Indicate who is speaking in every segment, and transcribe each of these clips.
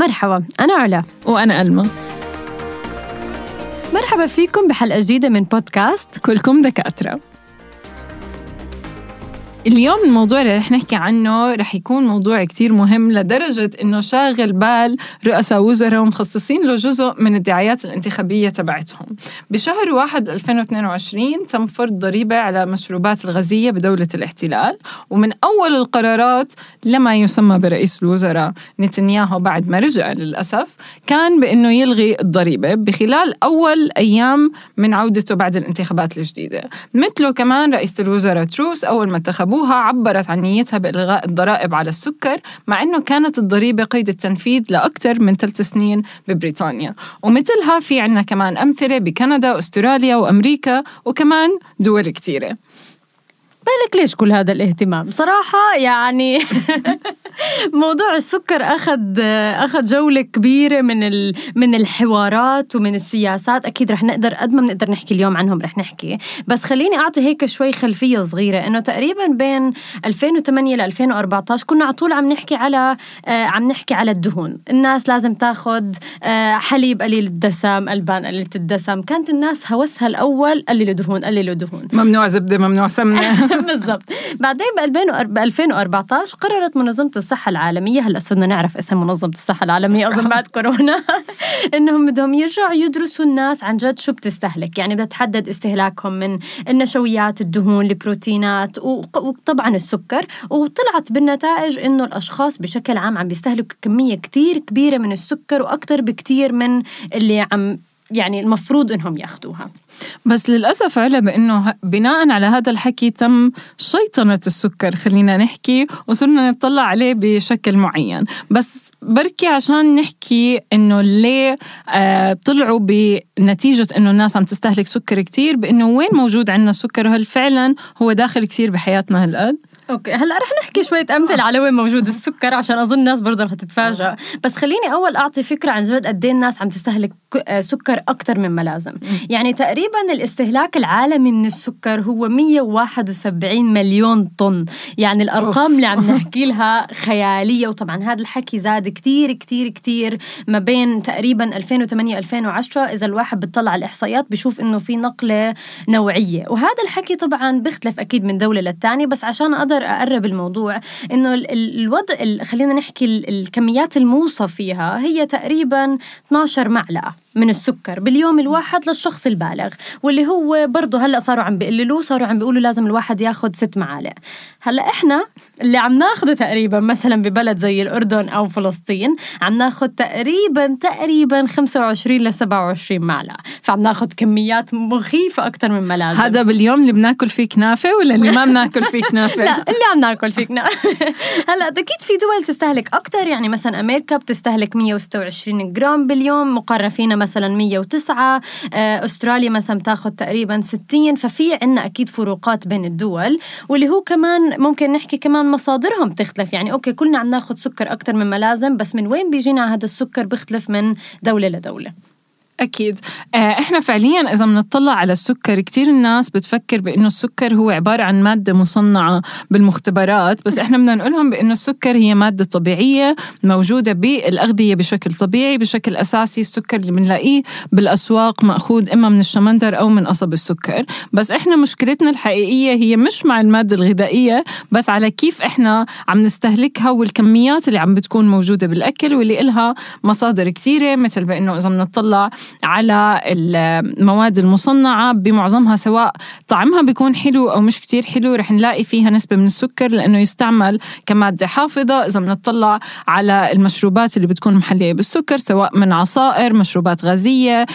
Speaker 1: مرحبا أنا علا.
Speaker 2: وأنا ألما.
Speaker 1: مرحبا فيكم بحلقة جديدة من بودكاست
Speaker 2: كلكم دكاترة. اليوم الموضوع اللي رح نحكي عنه رح يكون موضوع كتير مهم لدرجة إنه شاغل بال رؤساء وزراء ومخصصين له جزء من الدعايات الانتخابية تبعتهم. بشهر واحد 2022 تم فرض ضريبة على مشروبات الغازية بدولة الاحتلال ومن أول القرارات لما يسمى برئيس الوزراء نتنياهو بعد ما رجع للأسف كان بأنه يلغي الضريبة بخلال أول أيام من عودته بعد الانتخابات الجديدة. مثله كمان رئيس الوزراء تروس أول ما انتخب أبوها عبرت عن نيتها بإلغاء الضرائب على السكر مع أنه كانت الضريبة قيد التنفيذ لأكثر من ثلاث سنين ببريطانيا. ومثلها في عنا كمان أمثلة بكندا وأستراليا وأمريكا وكمان دول كتيرة
Speaker 1: بالك ليش كل هذا الاهتمام؟ صراحة يعني موضوع السكر أخذ أخذ جولة كبيرة من من الحوارات ومن السياسات. أكيد رح نقدر قد ما بنقدر نحكي اليوم عنهم رح نحكي. بس خليني أعطي هيك شوي خلفية صغيرة. إنه تقريبا بين 2008 ل 2014 كنا على طول عم نحكي على آه، عم نحكي على الدهون. الناس لازم تاخذ آه، حليب قليل الدسم ألبان قليلة الدسم. كانت الناس هوسها الأول قللوا دهون قللوا دهون.
Speaker 2: ممنوع زبدة ممنوع سمنة.
Speaker 1: بالضبط. بعدين ب 2014 قررت منظمة الصحة العالمية هلأ صرنا نعرف اسم منظمة الصحة العالمية أظن بعد كورونا إنهم بدهم يرجعوا يدرسوا الناس عن جد شو بتستهلك. يعني بدها تحدد استهلاكهم من النشويات الدهون البروتينات وطبعا السكر. وطلعت بالنتائج إنه الأشخاص بشكل عام عم بيستهلكوا كمية كتير كبيرة من السكر وأكثر بكتير من اللي عم يعني المفروض إنهم ياخذوها
Speaker 2: بس للأسف علا بأنه بناء على هذا الحكي تم شيطنة السكر خلينا نحكي وصرنا نطلع عليه بشكل معين. بس بركي عشان نحكي إنه ليه آه طلعوا بنتيجة إنه الناس عم تستهلك سكر كتير بأنه وين موجود عندنا السكر وهل فعلا هو داخل كتير بحياتنا هالقد؟
Speaker 1: أوكي هلأ رح نحكي شوية أمثلة على وين موجود السكر عشان أظن الناس برضه رح تتفاجئ بس خليني أول أعطي فكرة عن جد قد إيه الناس عم تستهلك آه، سكر أكثر من ما لازم يعني تقريبا الاستهلاك العالمي من السكر هو 171 مليون طن. يعني الأرقام اللي عم نحكي لها خيالية وطبعا هذا الحكي زاد كتير كتير كتير ما بين تقريبا 2008 2010 إذا الواحد بيطلع على الإحصائيات بشوف إنه في نقلة نوعية. وهذا الحكي طبعا بيختلف أكيد من دولة للتانية بس عشان أقدر أقدر أقرب الموضوع إنه الوضع خلينا نحكي الكميات الموصى فيها هي تقريبا 12 معلقة. من السكر باليوم الواحد للشخص البالغ واللي هو برضه هلأ صاروا عم بيقللوه صاروا عم بيقولوا لازم الواحد ياخذ ست معالق. هلأ إحنا اللي عم ناخذه تقريبا مثلا ببلد زي الأردن أو فلسطين عم ناخذ تقريبا تقريبا 25 ل 27 معلقة. فعم ناخذ كميات مخيفة أكثر من ما لازم
Speaker 2: هذا باليوم اللي بناكل فيه كنافة ولا اللي ما بناكل فيه كنافة؟
Speaker 1: لا اللي عم ناكل فيه كنافه هلأ أكيد في دول تستهلك أكثر يعني مثلا أمريكا بتستهلك 126 جرام باليوم مقارنه فينا مثلا 109 آه، أستراليا مثلا بتاخذ تقريبا 60 ففي عنا أكيد فروقات بين الدول واللي هو كمان ممكن نحكي كمان مصادرهم بتختلف. يعني أوكي كلنا عم ناخذ سكر أكثر مما لازم بس من وين بيجينا هذا السكر بيختلف من دولة لدولة.
Speaker 2: أكيد. آه، إحنا فعليا إذا بنطلع على السكر كتير الناس بتفكر بأنه السكر هو عبارة عن مادة مصنعة بالمختبرات بس إحنا بدنا نقولهم بأنه السكر هي مادة طبيعية موجودة بالأغذية بشكل طبيعي بشكل أساسي. السكر اللي بنلاقيه بالأسواق مأخوذ إما من الشمندر أو من قصب السكر. بس إحنا مشكلتنا الحقيقية هي مش مع المادة الغذائية بس على كيف إحنا عم نستهلكها والكميات اللي عم بتكون موجودة بالأكل واللي إلها مصادر كثيرة مثل بأنه إذا بنطلع على المواد المصنعة بمعظمها سواء طعمها بيكون حلو أو مش كتير حلو رح نلاقي فيها نسبة من السكر لأنه يستعمل كمادة حافظة. إذا بنطلع على المشروبات اللي بتكون محلية بالسكر سواء من عصائر مشروبات غازية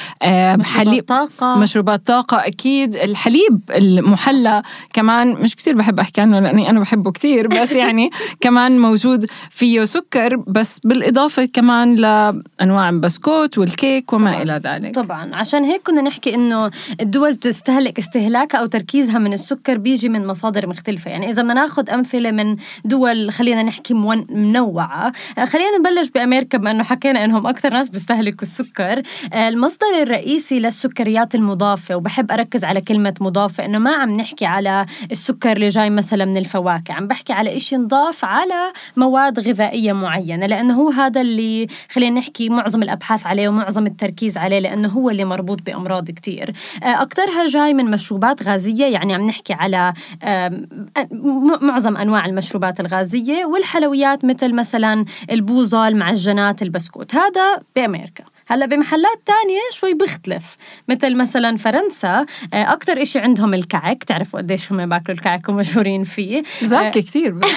Speaker 1: حليب طاقة.
Speaker 2: مشروبات طاقة أكيد. الحليب المحلى كمان مش كتير بحب أحكي عنه لأني أنا بحبه كتير بس يعني كمان موجود فيه سكر. بس بالإضافة كمان لأنواع البسكوت والكيك وما إلى ذلك. ذلك
Speaker 1: طبعا. عشان هيك كنا نحكي إنه الدول بتستهلك استهلاكها أو تركيزها من السكر بيجي من مصادر مختلفة. يعني إذا بدنا ناخذ أمثلة من دول خلينا نحكي منوعة. خلينا نبلش بأمريكا بما إنه حكينا إنهم أكثر ناس بيستهلكوا السكر. المصدر الرئيسي للسكريات المضافة وبحب أركز على كلمة مضافة إنه ما عم نحكي على السكر اللي جاي مثلا من الفواكه عم بحكي على إشي نضاف على مواد غذائية معينة لأنه هو هذا اللي خلينا نحكي معظم الأبحاث عليه ومعظم التركيز عليه لأنه هو اللي مربوط بأمراض كتير. اكثرها جاي من مشروبات غازية يعني عم نحكي على معظم أنواع المشروبات الغازية والحلويات مثل مثلا البوظه المعجنات البسكوت. هذا بأمريكا. هلا بمحلات تانية شوي بيختلف. مثل مثلا فرنسا آه، أكتر إشي عندهم الكعك تعرفوا قديش هم باكلوا الكعك ومشهورين فيه.
Speaker 2: زاكي كثير بس.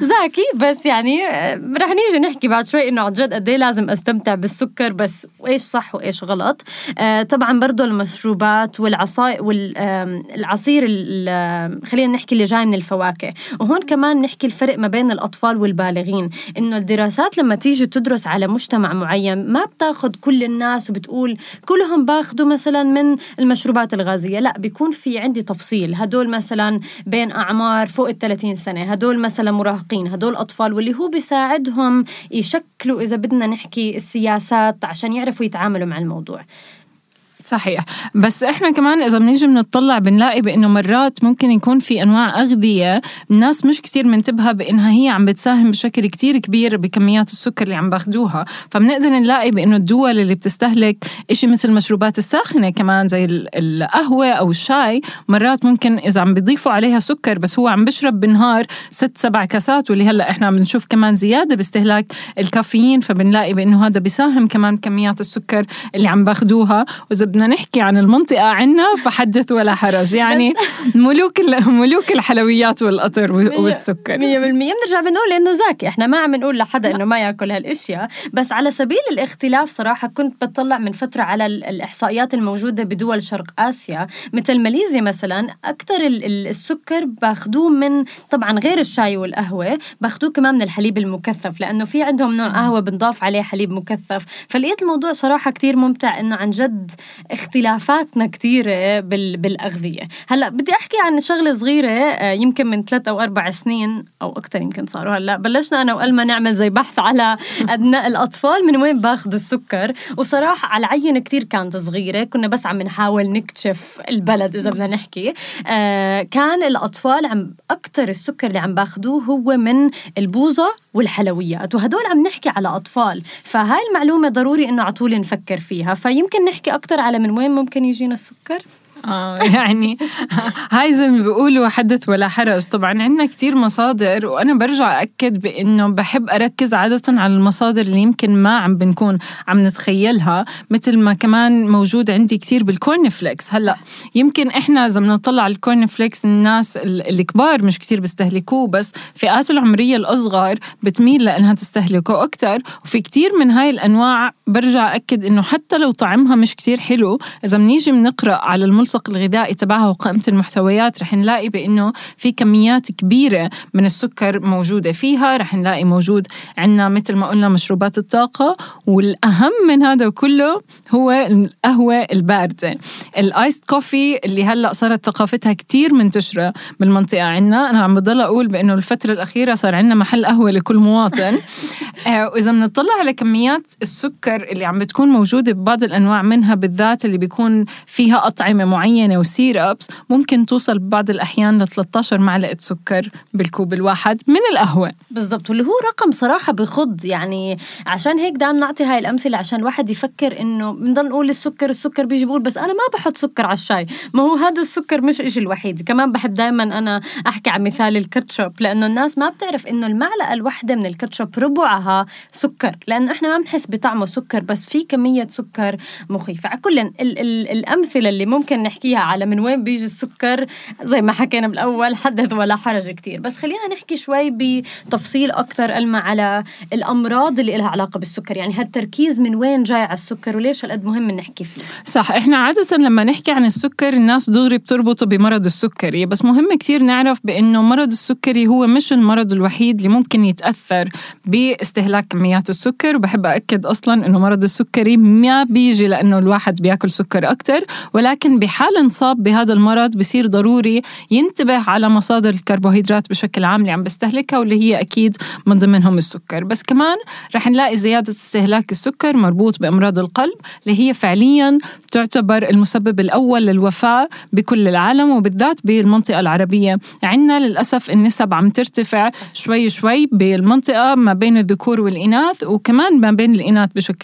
Speaker 1: زاكي بس يعني آه، رح نيجي نحكي بعد شوي إنه عن جد قد إيه لازم أستمتع بالسكر بس وإيش صح وإيش غلط. آه، طبعا برضو المشروبات والعصائر والعصير خلينا نحكي اللي جاي من الفواكه. وهون كمان نحكي الفرق ما بين الأطفال والبالغين. إنه الدراسات لما تيجي تدرس على مجتمع معين ما بتاخذ بتاخذ كل الناس وبتقول كلهم باخذوا مثلا من المشروبات الغازية. لا بيكون في عندي تفصيل. هدول مثلا بين أعمار فوق ال 30 سنة هدول مثلا مراهقين هدول أطفال واللي هو بيساعدهم يشكلوا إذا بدنا نحكي السياسات عشان يعرفوا يتعاملوا مع الموضوع.
Speaker 2: صحيح. بس إحنا كمان إذا بنيجي بنطلع بنلاقي بإنه مرات ممكن يكون في أنواع أغذية الناس مش كتير منتبهة بإنها هي عم بتساهم بشكل كتير كبير بكميات السكر اللي عم باخدوها. فبنقدر نلاقي بإنه الدول اللي بتستهلك إشي مثل المشروبات الساخنة كمان زي القهوة أو الشاي مرات ممكن إذا عم بيضيفوا عليها سكر بس هو عم بشرب بالنهار ست سبع كاسات واللي هلأ إحنا عم بنشوف كمان زيادة باستهلاك الكافيين فبنلاقي بإنه هذا بيساهم كمان كميات السكر اللي عم باخدوها. وإذا بدنا نحكي عن المنطقة عنا فحدث ولا حرج. يعني ملوك ملوك الحلويات والقطر والسكر. 100%
Speaker 1: بنرجع بنقول إنه زاكي. إحنا ما عم نقول لحدا إنه ما يأكل هالأشياء. بس على سبيل الاختلاف صراحة كنت بتطلع من فترة على الإحصائيات الموجودة بدول شرق آسيا. مثل ماليزيا مثلا أكثر السكر باخذوه من طبعا غير الشاي والقهوة باخذوه كمان من الحليب المكثف. لأنه في عندهم نوع قهوة بنضاف عليه حليب مكثف. فلقيت الموضوع صراحة كتير ممتع إنه عن جد اختلافاتنا كثيرة بالأغذية. هلأ بدي أحكي عن شغلة صغيرة آه، يمكن من ثلاث أو أربع سنين أو أكثر يمكن صاروا. هلأ بلشنا أنا وألما نعمل زي بحث على أبناء الأطفال من وين بأخذوا السكر. وصراحة على العينة كثير كانت صغيرة كنا بس عم نحاول نكتشف البلد إذا بدنا نحكي. آه، كان الأطفال عم أكثر السكر اللي عم بأخذوه هو من البوظة والحلويات. وهدول عم نحكي على أطفال فهاي المعلومة ضروري إنه على طول نفكر فيها. فيمكن نحكي أكثر على من وين ممكن يجينا السكر؟
Speaker 2: آه يعني هاي زي ما بيقولوا حدث ولا حرج. طبعا عندنا كتير مصادر وأنا برجع أكد بأنه بحب أركز عادة على المصادر اللي يمكن ما عم بنكون عم نتخيلها مثل ما كمان موجود عندي كتير بال corn flakes هلأ يمكن إحنا إذا بنطلع على ال corn flakes الناس الكبار مش كتير بيستهلكوه بس فئات العمرية الأصغر بتميل لأنها تستهلكه أكتر. وفي كتير من هاي الأنواع برجع أكد إنه حتى لو طعمها مش كتير حلو إذا بنيجي بنقرأ على الملصق الغذائي تبعها وقائمة المحتويات رح نلاقي بأنه في كميات كبيرة من السكر موجودة فيها رح نلاقي موجود عندنا مثل ما قلنا مشروبات الطاقة والأهم من هذا كله هو القهوة الباردة. الايس كوفي اللي هلأ صارت ثقافتها كتير منتشرة بالمنطقة عندنا. أنا عم بضل أقول بأنه الفترة الأخيرة صار عندنا محل قهوة لكل مواطن. آه، وإذا بنطلع على كميات السكر اللي عم بتكون موجودة ببعض الأنواع منها بالذات اللي بيكون فيها أطعمة معينة وسيرابس ممكن توصل ببعض الأحيان ل 13 معلقة سكر بالكوب الواحد من القهوة.
Speaker 1: بالضبط واللي هو رقم صراحة بخض. يعني عشان هيك دائما نعطي هاي الأمثلة عشان الواحد يفكر إنه بنضل نقول السكر السكر بيجي بقول بس أنا ما بحط سكر على الشاي. ما هو هذا السكر مش إشي الوحيد. كمان بحب دائما أنا أحكي عن مثال الكاتشب لأنه الناس ما بتعرف إنه المعلقة الواحدة من الكاتشب ربعها سكر لأنه إحنا ما بنحس بطعمه سكر. بس في كمية سكر مخيفة. على كل ال- ال- الأمثلة اللي ممكن نحكيها على من وين بيجي السكر زي ما حكينا بالأول حدث ولا حرج كتير. بس خلينا نحكي شوي بتفصيل أكثر الما على الأمراض اللي لها علاقة بالسكر. يعني هالتركيز من وين جاي على السكر وليش هالقد مهم نحكي فيه؟
Speaker 2: صح إحنا عادة لما نحكي عن السكر الناس دغري بتربطه بمرض السكري. بس مهم كثير نعرف بإنه مرض السكري هو مش المرض الوحيد اللي ممكن يتأثر باستهلاك كميات السكر. وبحب اكد أصلا انه مرض السكري ما بيجي لأنه الواحد بياكل سكر أكثر ولكن بحال انصاب بهذا المرض بصير ضروري ينتبه على مصادر الكربوهيدرات بشكل عام اللي عم بيستهلكها واللي هي أكيد من ضمنهم السكر. بس كمان رح نلاقي زيادة استهلاك السكر مربوط بأمراض القلب اللي هي فعليا تعتبر المسبب الأول للوفاة بكل العالم وبالذات بالمنطقة العربية. عندنا للأسف النسب عم ترتفع شوي شوي بالمنطقة ما بين الذكور والإناث وكمان ما بين الإناث بشكل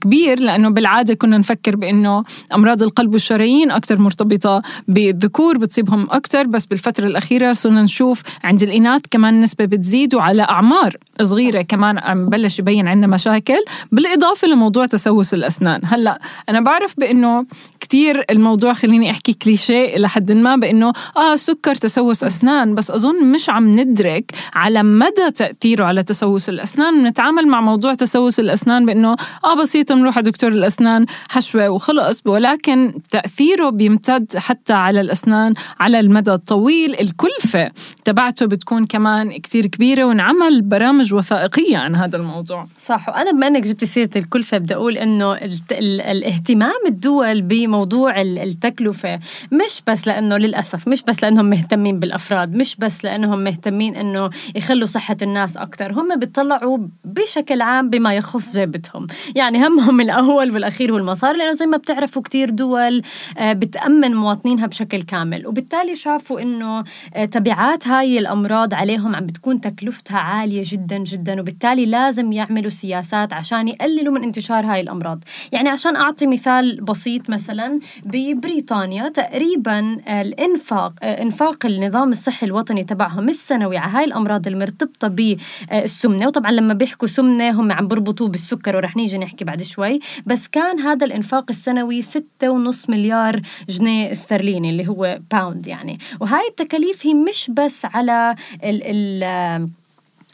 Speaker 2: كبير لأنه بالعادة كنا نفكر بإنه أمراض القلب والشرايين أكثر مرتبطة بالذكور بتصيبهم أكثر بس بالفترة الأخيرة صرنا نشوف عند الإناث كمان نسبة بتزيد وعلى أعمار صغيرة كمان عم بلش يبين عندنا مشاكل بالإضافة لموضوع تسوس الأسنان. هلأ أنا بعرف بإنه كتير الموضوع خليني أحكي كليشيه لحد ما بإنه آه سكر تسوس أسنان بس أظن مش عم ندرك على مدى تأثيره على تسوس الأسنان. بنتعامل مع موضوع تسوس الأسنان بإنه آه بسيطه بنروح على دكتور الأسنان حشوة وخلص. ولكن تأثيره بيمتد حتى على الأسنان على المدى الطويل. الكلفة تبعته بتكون كمان كتير كبيرة ونعمل برامج وثائقية عن هذا الموضوع.
Speaker 1: صح وأنا بما إنك جبت سيرة الكلفة بدي أقول إنه الاهتمام الدول بموضوع التكلفة مش بس لأنه للأسف مش بس لأنهم مهتمين بالأفراد مش بس لأنهم مهتمين إنه يخلوا صحة الناس أكثر هم بيطلعوا بشكل عام بما يخص جيبتهم. يعني همهم الأول والأخير هو المصاري لأنه زي ما بتعرفوا كتير دول آه، بتأمن مواطنينها بشكل كامل. وبالتالي شافوا إنه آه، تبعات هاي الأمراض عليهم عم بتكون تكلفتها عالية جدا جدا. وبالتالي لازم يعملوا سياسات عشان يقللوا من انتشار هاي الأمراض. يعني عشان أعطي مثال بسيط مثلا ببريطانيا تقريبا الإنفاق آه، إنفاق النظام الصحي الوطني تبعهم السنوي على هاي الأمراض المرتبطه بالسمنة. وطبعا لما بيحكوا سمنة هم عم بربطوه بالسكر ورح نيجي نحكي بعد شوي. بس كان هذا الإنفاق السنوي 6.5 مليار جنيه استرليني اللي هو pound يعني. وهاي التكاليف هي مش بس على ال ال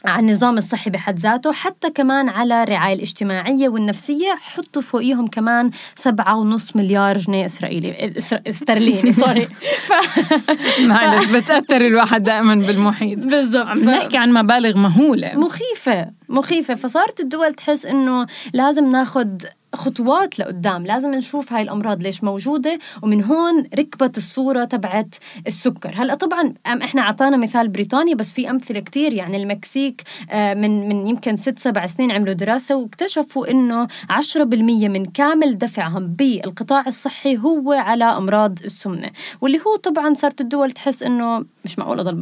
Speaker 1: على النظام الصحي بحد ذاته حتى كمان على الرعاية الاجتماعية والنفسية حطوا فوقيهم كمان سبعة ونص مليار جنيه إسرائيلي استرليني sorry ف...
Speaker 2: معلش بتأثر الواحد دائما بالمحيط.
Speaker 1: بالضبط.
Speaker 2: عم نحكي عن مبالغ مهولة.
Speaker 1: مخيفة مخيفة. فصارت الدول تحس إنه لازم ناخد خطوات لقدام. لازم نشوف هاي الأمراض ليش موجودة ومن هون ركبت الصورة تبعت السكر. هلأ طبعا إحنا أعطانا مثال بريطانيا بس في أمثلة كتير. يعني المكسيك آه، من من يمكن ست سبع سنين عملوا دراسة واكتشفوا إنه 10% من كامل دفعهم بالقطاع الصحي هو على أمراض السمنة. واللي هو طبعا صارت الدول تحس إنه مش معقول أضل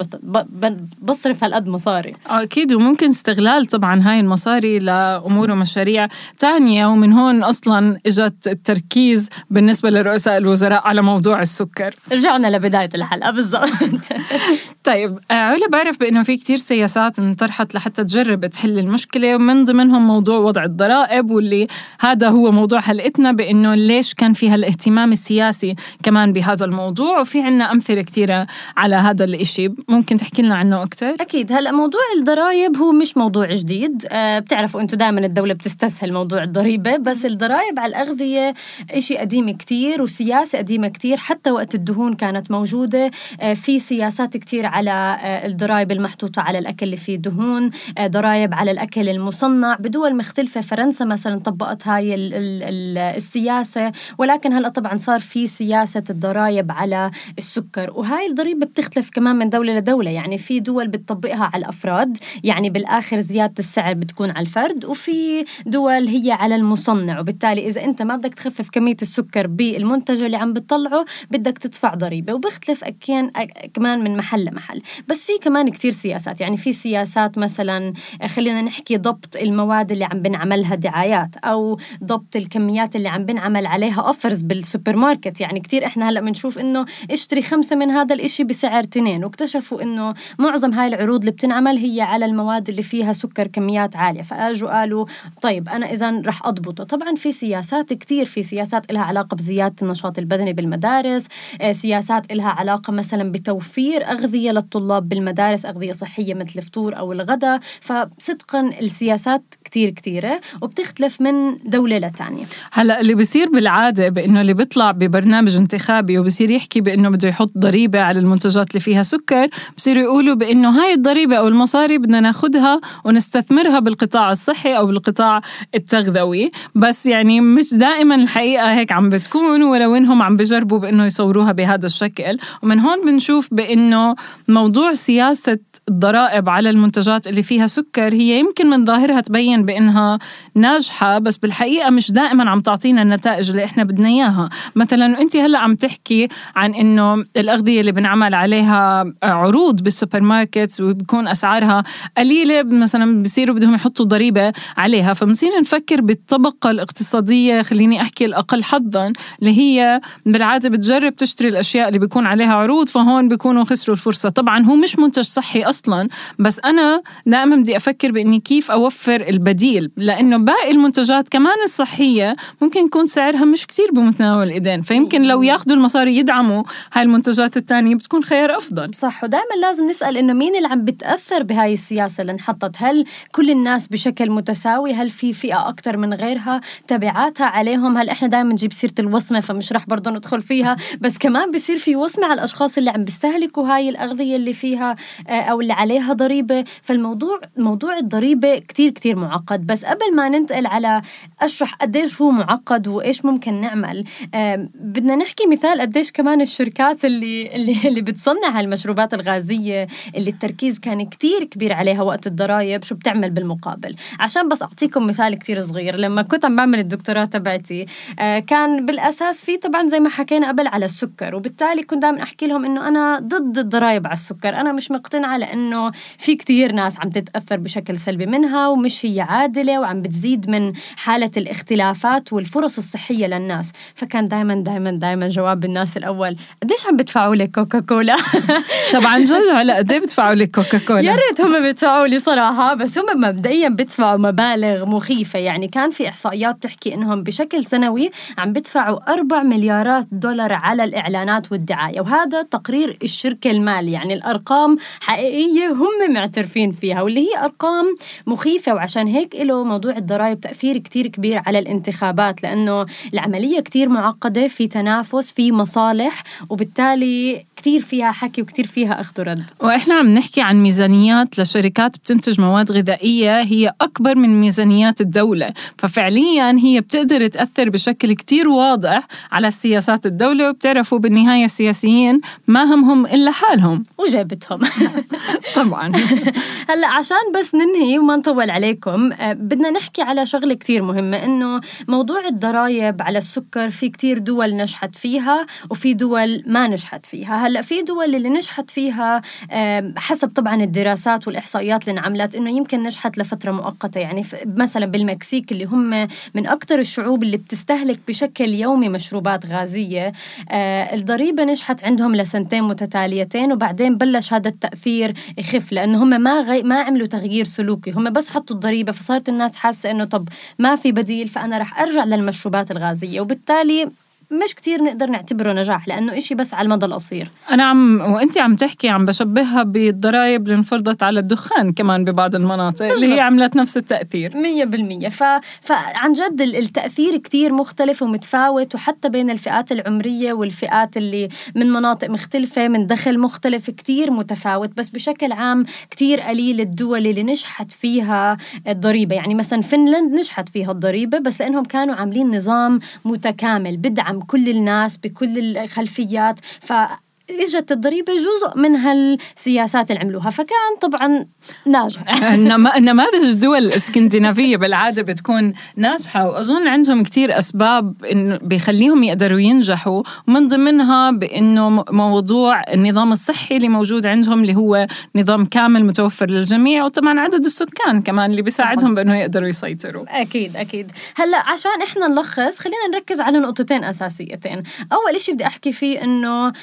Speaker 1: بصرف هالقد مصاري.
Speaker 2: أكيد وممكن استغلال طبعا هاي المصاري لأمور ومشاريع تانية ومن هون أصلا إجت التركيز بالنسبة لرؤساء الوزراء على موضوع السكر.
Speaker 1: رجعنا لبداية الحلقة بالضبط.
Speaker 2: طيب آه، علا بعرف بأنه في كتير سياسات انطرحت لحتى تجرب تحل المشكلة ومن ضمنهم موضوع وضع الضرائب واللي هذا هو موضوع حلقتنا بأنه ليش كان في هالإهتمام السياسي كمان بهذا الموضوع. وفي عنا أمثلة كثيره على هذا الإشي. ممكن تحكي لنا عنه أكثر
Speaker 1: أكيد. هلا موضوع الضرائب هو مش موضوع جديد. أه بتعرفوا أنتم دائما الدولة بتستسهل موضوع الضريبة بس الضرائب على الأغذية إشي قديم كتير وسياسة قديمة كتير. حتى وقت الدهون كانت موجودة. آه، في سياسات كتير على آه، الضرائب المحطوطة على الأكل اللي فيه دهون آه، ضرائب على الأكل المصنع. بدول مختلفة فرنسا مثلا طبقت هاي السياسة. ولكن هلأ طبعا صار في سياسة الضرائب على السكر. وهاي الضريبة بتختلف كمان من دولة لدولة. يعني في دول بتطبقها على الأفراد. يعني بالآخر زيادة السعر بتكون على الفرد وفي دول هي على المصنع. وبالتالي إذا أنت ما بدك تخفف كمية السكر بالمنتج اللي عم بتطلعه بدك تدفع ضريبة. وبيختلف أكين كمان من محل لمحل. بس في كمان كتير سياسات. يعني في سياسات مثلا خلينا نحكي ضبط المواد اللي عم بنعملها دعايات أو ضبط الكميات اللي عم بنعمل عليها أوفرز بالسوبر ماركت. يعني كتير إحنا هلأ بنشوف إنه اشتري خمسة من هذا الإشي بسعر تنين. الاثنين واكتشفوا إنه معظم هاي العروض اللي بتنعمل هي على المواد اللي فيها سكر كميات عالية. فأجوا قالوا طيب أنا إذا رح أضبطه. طبعا في سياسات كتير في سياسات لها علاقة بزيادة النشاط البدني بالمدارس آه، سياسات لها علاقة مثلا بتوفير أغذية للطلاب بالمدارس أغذية صحية مثل الفطور أو الغداء. فصدقا السياسات كتير كتيرة وبتختلف من دولة لتانية
Speaker 2: هلأ اللي بيصير بالعادة بإنه اللي بيطلع ببرنامج انتخابي وبصير يحكي بإنه بده يحط ضريبة على المنتجات اللي فيها سكر بصيروا يقولوا بإنه هاي الضريبة أو المصاري بدنا ناخذها ونستثمرها بالقطاع الصحي أو بالقطاع التغذوي. بس يعني مش دائما الحقيقة هيك عم بتكون ولو انهم عم بجربوا بإنه يصوروها بهذا الشكل. ومن هون بنشوف بإنه موضوع سياسة الضرائب على المنتجات اللي فيها سكر هي يمكن من ظاهرها تبين بأنها ناجحة بس بالحقيقة مش دائما عم تعطينا النتائج اللي إحنا بدنا إياها. مثلا انت هلأ عم تحكي عن إنه الأغذية اللي بنعمل عليها عروض بالسوبر ماركت وبكون أسعارها قليلة مثلا بصيروا بدهم يحطوا ضريبة عليها. فبنصير نفكر بالطبقة الاقتصادية خليني أحكي الأقل حظا اللي هي بالعادة بتجرب تشتري الأشياء اللي بيكون عليها عروض فهون بيكونوا خسروا الفرصة. طبعا هو مش منتج صحي أصلا. بس أنا دائما بدي أفكر بإني كيف أوفر البديل لأنه باقي المنتجات كمان الصحية ممكن يكون سعرها مش كتير بمتناول الإيدين. فيمكن لو ياخذوا المصاري يدعموا هاي المنتجات الثانية بتكون خيار أفضل.
Speaker 1: صح ودائما لازم نسأل إنه مين اللي عم بتأثر بهاي السياسة اللي انحطت هل كل الناس بشكل متساوي؟ هل في فئة أكثر من غيرها تبعاتها عليهم؟ هل إحنا دائما نجيب سيرة الوصمة فمش رح برضه ندخل فيها؟ بس كمان بصير في وصمة على الأشخاص اللي عم بيستهلكوا هاي الأغذية اللي فيها آه، أو اللي عليها ضريبة. فالموضوع موضوع الضريبة كتير كتير معقد. بس قبل ما ننتقل على أشرح قديش هو معقد وإيش ممكن نعمل بدنا نحكي مثال قديش كمان الشركات اللي اللي اللي بتصنع هالمشروبات الغازية اللي التركيز كان كتير كبير عليها وقت الضرايب شو بتعمل بالمقابل؟ عشان بس أعطيكم مثال كتير صغير. لما كنت عم بعمل الدكتوراه تبعتي آه، كان بالأساس في طبعا زي ما حكينا قبل على السكر. وبالتالي كنت دائما أحكي لهم إنه أنا ضد الضرايب على السكر. أنا مش مقتنعة لأنه في كتير ناس عم تتأثر بشكل سلبي منها ومش هي عادلة وعم بتزيد من حالة الاختلافات والفرص الصحية للناس. فكان دائما دائما دائما جواب الناس الأول قديش عم بدفعوا لك كوكا كولا
Speaker 2: طبعا جد على قد بدفعوا لك كوكا كولا
Speaker 1: يا ريت هم بيدفعوا لي صراحة بس هم مبدئيا بدفعوا مبالغ مخيفة. يعني كان في إحصائيات تحكي إنهم بشكل سنوي عم بدفعوا 4 مليارات دولار على الإعلانات والدعاية وهذا تقرير الشركة المالي يعني الأرقام حقيقيه هم معترفين فيها واللي هي أرقام مخيفة وعشان هيك له موضوع الضرائب تأثير كتير كبير على الانتخابات لأنه العملية كتير معقدة في تنافس في مصالح وبالتالي كتير فيها حكي وكتير فيها أخذ ورد.
Speaker 2: وإحنا عم نحكي عن ميزانيات لشركات بتنتج مواد غذائية هي أكبر من ميزانيات الدولة ففعليا هي بتقدر تأثر بشكل كتير واضح على سياسات الدولة وبتعرفوا بالنهاية السياسيين ما همهم إلا حالهم.
Speaker 1: وجابتهم.
Speaker 2: طبعا.
Speaker 1: هلا عشان بس ننهي وما نطول عليكم آه، بدنا نحكي على شغلة كتير مهمة إنه موضوع الضرائب على السكر في كتير دول نجحت فيها وفي دول ما نجحت فيها. هلا في دول اللي نجحت فيها حسب طبعا الدراسات والإحصائيات اللي انعملت إنه يمكن نجحت لفترة مؤقتة. يعني مثلا بالمكسيك اللي هم من أكثر الشعوب اللي بتستهلك بشكل يومي مشروبات غازية آه، الضريبة نجحت عندهم لسنتين متتاليتين وبعدين بلش هذا التأثير يخف لأنه هم ما غي... ما عملوا تغيير سلوكي هم بس حطوا الضريبة فصارت الناس حاسة إنه طب ما في بديل فأنا رح أرجع للمشروبات الغازية وبالتالي مش كتير نقدر نعتبره نجاح لأنه إشي بس على المدى القصير.
Speaker 2: أنا عم وانت عم تحكي عم بشبهها بالضرائب اللي انفرضت على الدخان كمان ببعض المناطق اللي
Speaker 1: بالضبط.
Speaker 2: هي عملت نفس
Speaker 1: مية بالمية. ف... فعن جد ال- التأثير كتير مختلف ومتفاوت وحتى بين الفئات العمرية والفئات اللي من مناطق مختلفة من دخل مختلف كتير متفاوت. بس بشكل عام كتير قليل الدول اللي نجحت فيها الضريبة. يعني مثلا فنلند نجحت فيها الضريبة بس لأنهم كانوا عاملين نظام متكامل بدعم كل الناس بكل الخلفيات. ف اجت الضريبه جزء من هالسياسات اللي عملوها فكان طبعا ناجح.
Speaker 2: النماذج الدول الإسكندنافية بالعادة بتكون ناجحة وأظن عندهم كتير أسباب انه بيخليهم يقدروا ينجحوا ومن ضمنها بإنه موضوع النظام الصحي اللي موجود عندهم اللي هو نظام كامل متوفر للجميع وطبعا عدد السكان كمان اللي بيساعدهم بإنه يقدروا يسيطروا.
Speaker 1: أكيد أكيد. هلأ عشان إحنا نلخص خلينا نركز على نقطتين أساسيتين. أول إشي بدي أحكي فيه إنه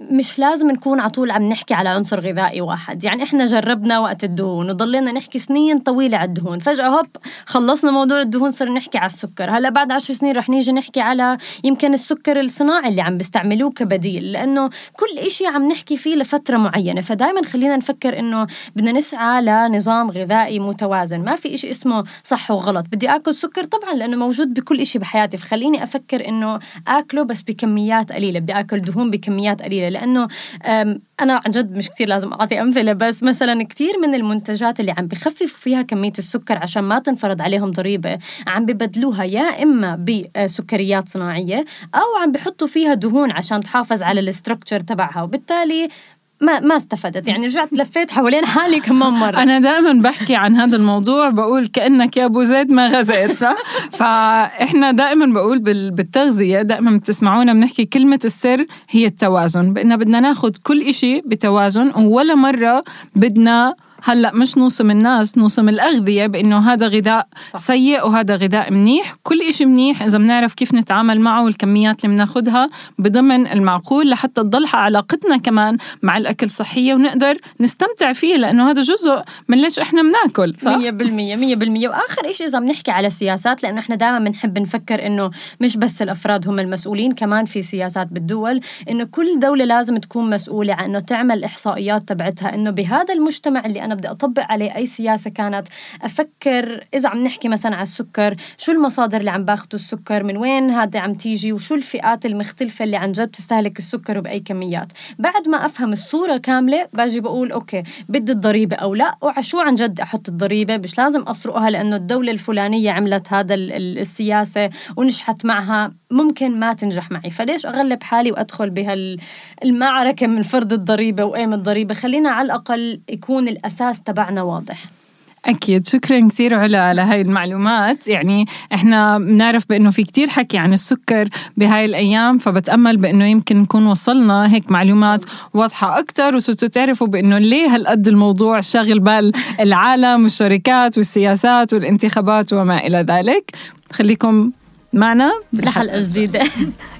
Speaker 1: مش لازم نكون على طول عم نحكي على عنصر غذائي واحد. يعني إحنا جربنا وقت الدهون وضلينا نحكي سنين طويلة على الدهون. فجأة هوب خلصنا موضوع الدهون صرنا نحكي على السكر. هلأ بعد عشر سنين رح نيجي نحكي على يمكن السكر الصناعي اللي عم بيستعملوه كبديل لأنه كل إشي عم نحكي فيه لفترة معينة. فدائما خلينا نفكر إنه بدنا نسعى لنظام غذائي متوازن. ما في إشي اسمه صح وغلط. بدي آكل سكر طبعا لأنه موجود بكل إشي بحياتي. فخليني أفكر إنه آكله بس بكميات قليلة. بدي آكل دهون بكميات قليلة. لأنه أنا عن جد مش كتير لازم أعطي أمثلة بس مثلا كتير من المنتجات اللي عم بخففوا فيها كمية السكر عشان ما تنفرض عليهم ضريبة عم ببدلوها يا إما بسكريات صناعية أو عم بحطوا فيها دهون عشان تحافظ على الاستركتشر تبعها وبالتالي ما ما استفدت. يعني رجعت لفيت حوالين حالي كمان مرة.
Speaker 2: أنا دائما بحكي عن هذا الموضوع بقول كأنك يا أبو زيد ما غزيت صح؟ فإحنا دائما بقول بالتغذية دائما بتسمعونا بنحكي كلمة السر هي التوازن. بأننا بدنا ناخد كل إشي بتوازن ولا مرة بدنا هلأ مش نوصم الناس نوصم الأغذية بأنه هذا غذاء صح. سيء وهذا غذاء منيح كل إشي منيح إذا بنعرف كيف نتعامل معه والكميات اللي بناخدها بضمن المعقول لحتى تضل علاقتنا كمان مع الأكل صحية ونقدر نستمتع فيه لأنه هذا جزء من ليش إحنا بناكل
Speaker 1: صح؟ 100% 100% وآخر إشي إذا بنحكي على سياسات لأنه إحنا دائما بنحب نفكر إنه مش بس الأفراد هم المسؤولين كمان في سياسات بالدول إنه كل دولة لازم تكون مسؤولة عن إنه تعمل إحصائيات تبعتها إنه بهذا المجتمع اللي أنا بدي أطبق عليه أي سياسة كانت. أفكر إذا عم نحكي مثلا على السكر شو المصادر اللي عم باخذوا السكر؟ من وين هذا عم تيجي؟ وشو الفئات المختلفة اللي عن جد تستهلك السكر وبأي كميات؟ بعد ما أفهم الصورة كاملة باجي بقول أوكي بدي الضريبة أو لا؟ وعلى شو عن جد أحط الضريبة؟ مش لازم أسرقها لأنه الدولة الفلانية عملت هذا السياسة ونجحت معها. ممكن ما تنجح معي. فليش أغلب حالي وأدخل بهالمعركة من فرض الضريبة وأيم الضريبة؟ خلينا على الأقل يكون الأساس تبعنا واضح.
Speaker 2: أكيد. شكرا كثير علا على هاي المعلومات. يعني إحنا بنعرف بأنه في كتير حكي عن السكر بهاي الأيام فبتأمل بأنه يمكن نكون وصلنا هيك معلومات واضحة أكثر وصرتوا تعرفوا بأنه ليه هالقد الموضوع شاغل بال العالم والشركات والسياسات والانتخابات وما إلى ذلك؟ خليكم معنا.
Speaker 1: بحلقة جديدة.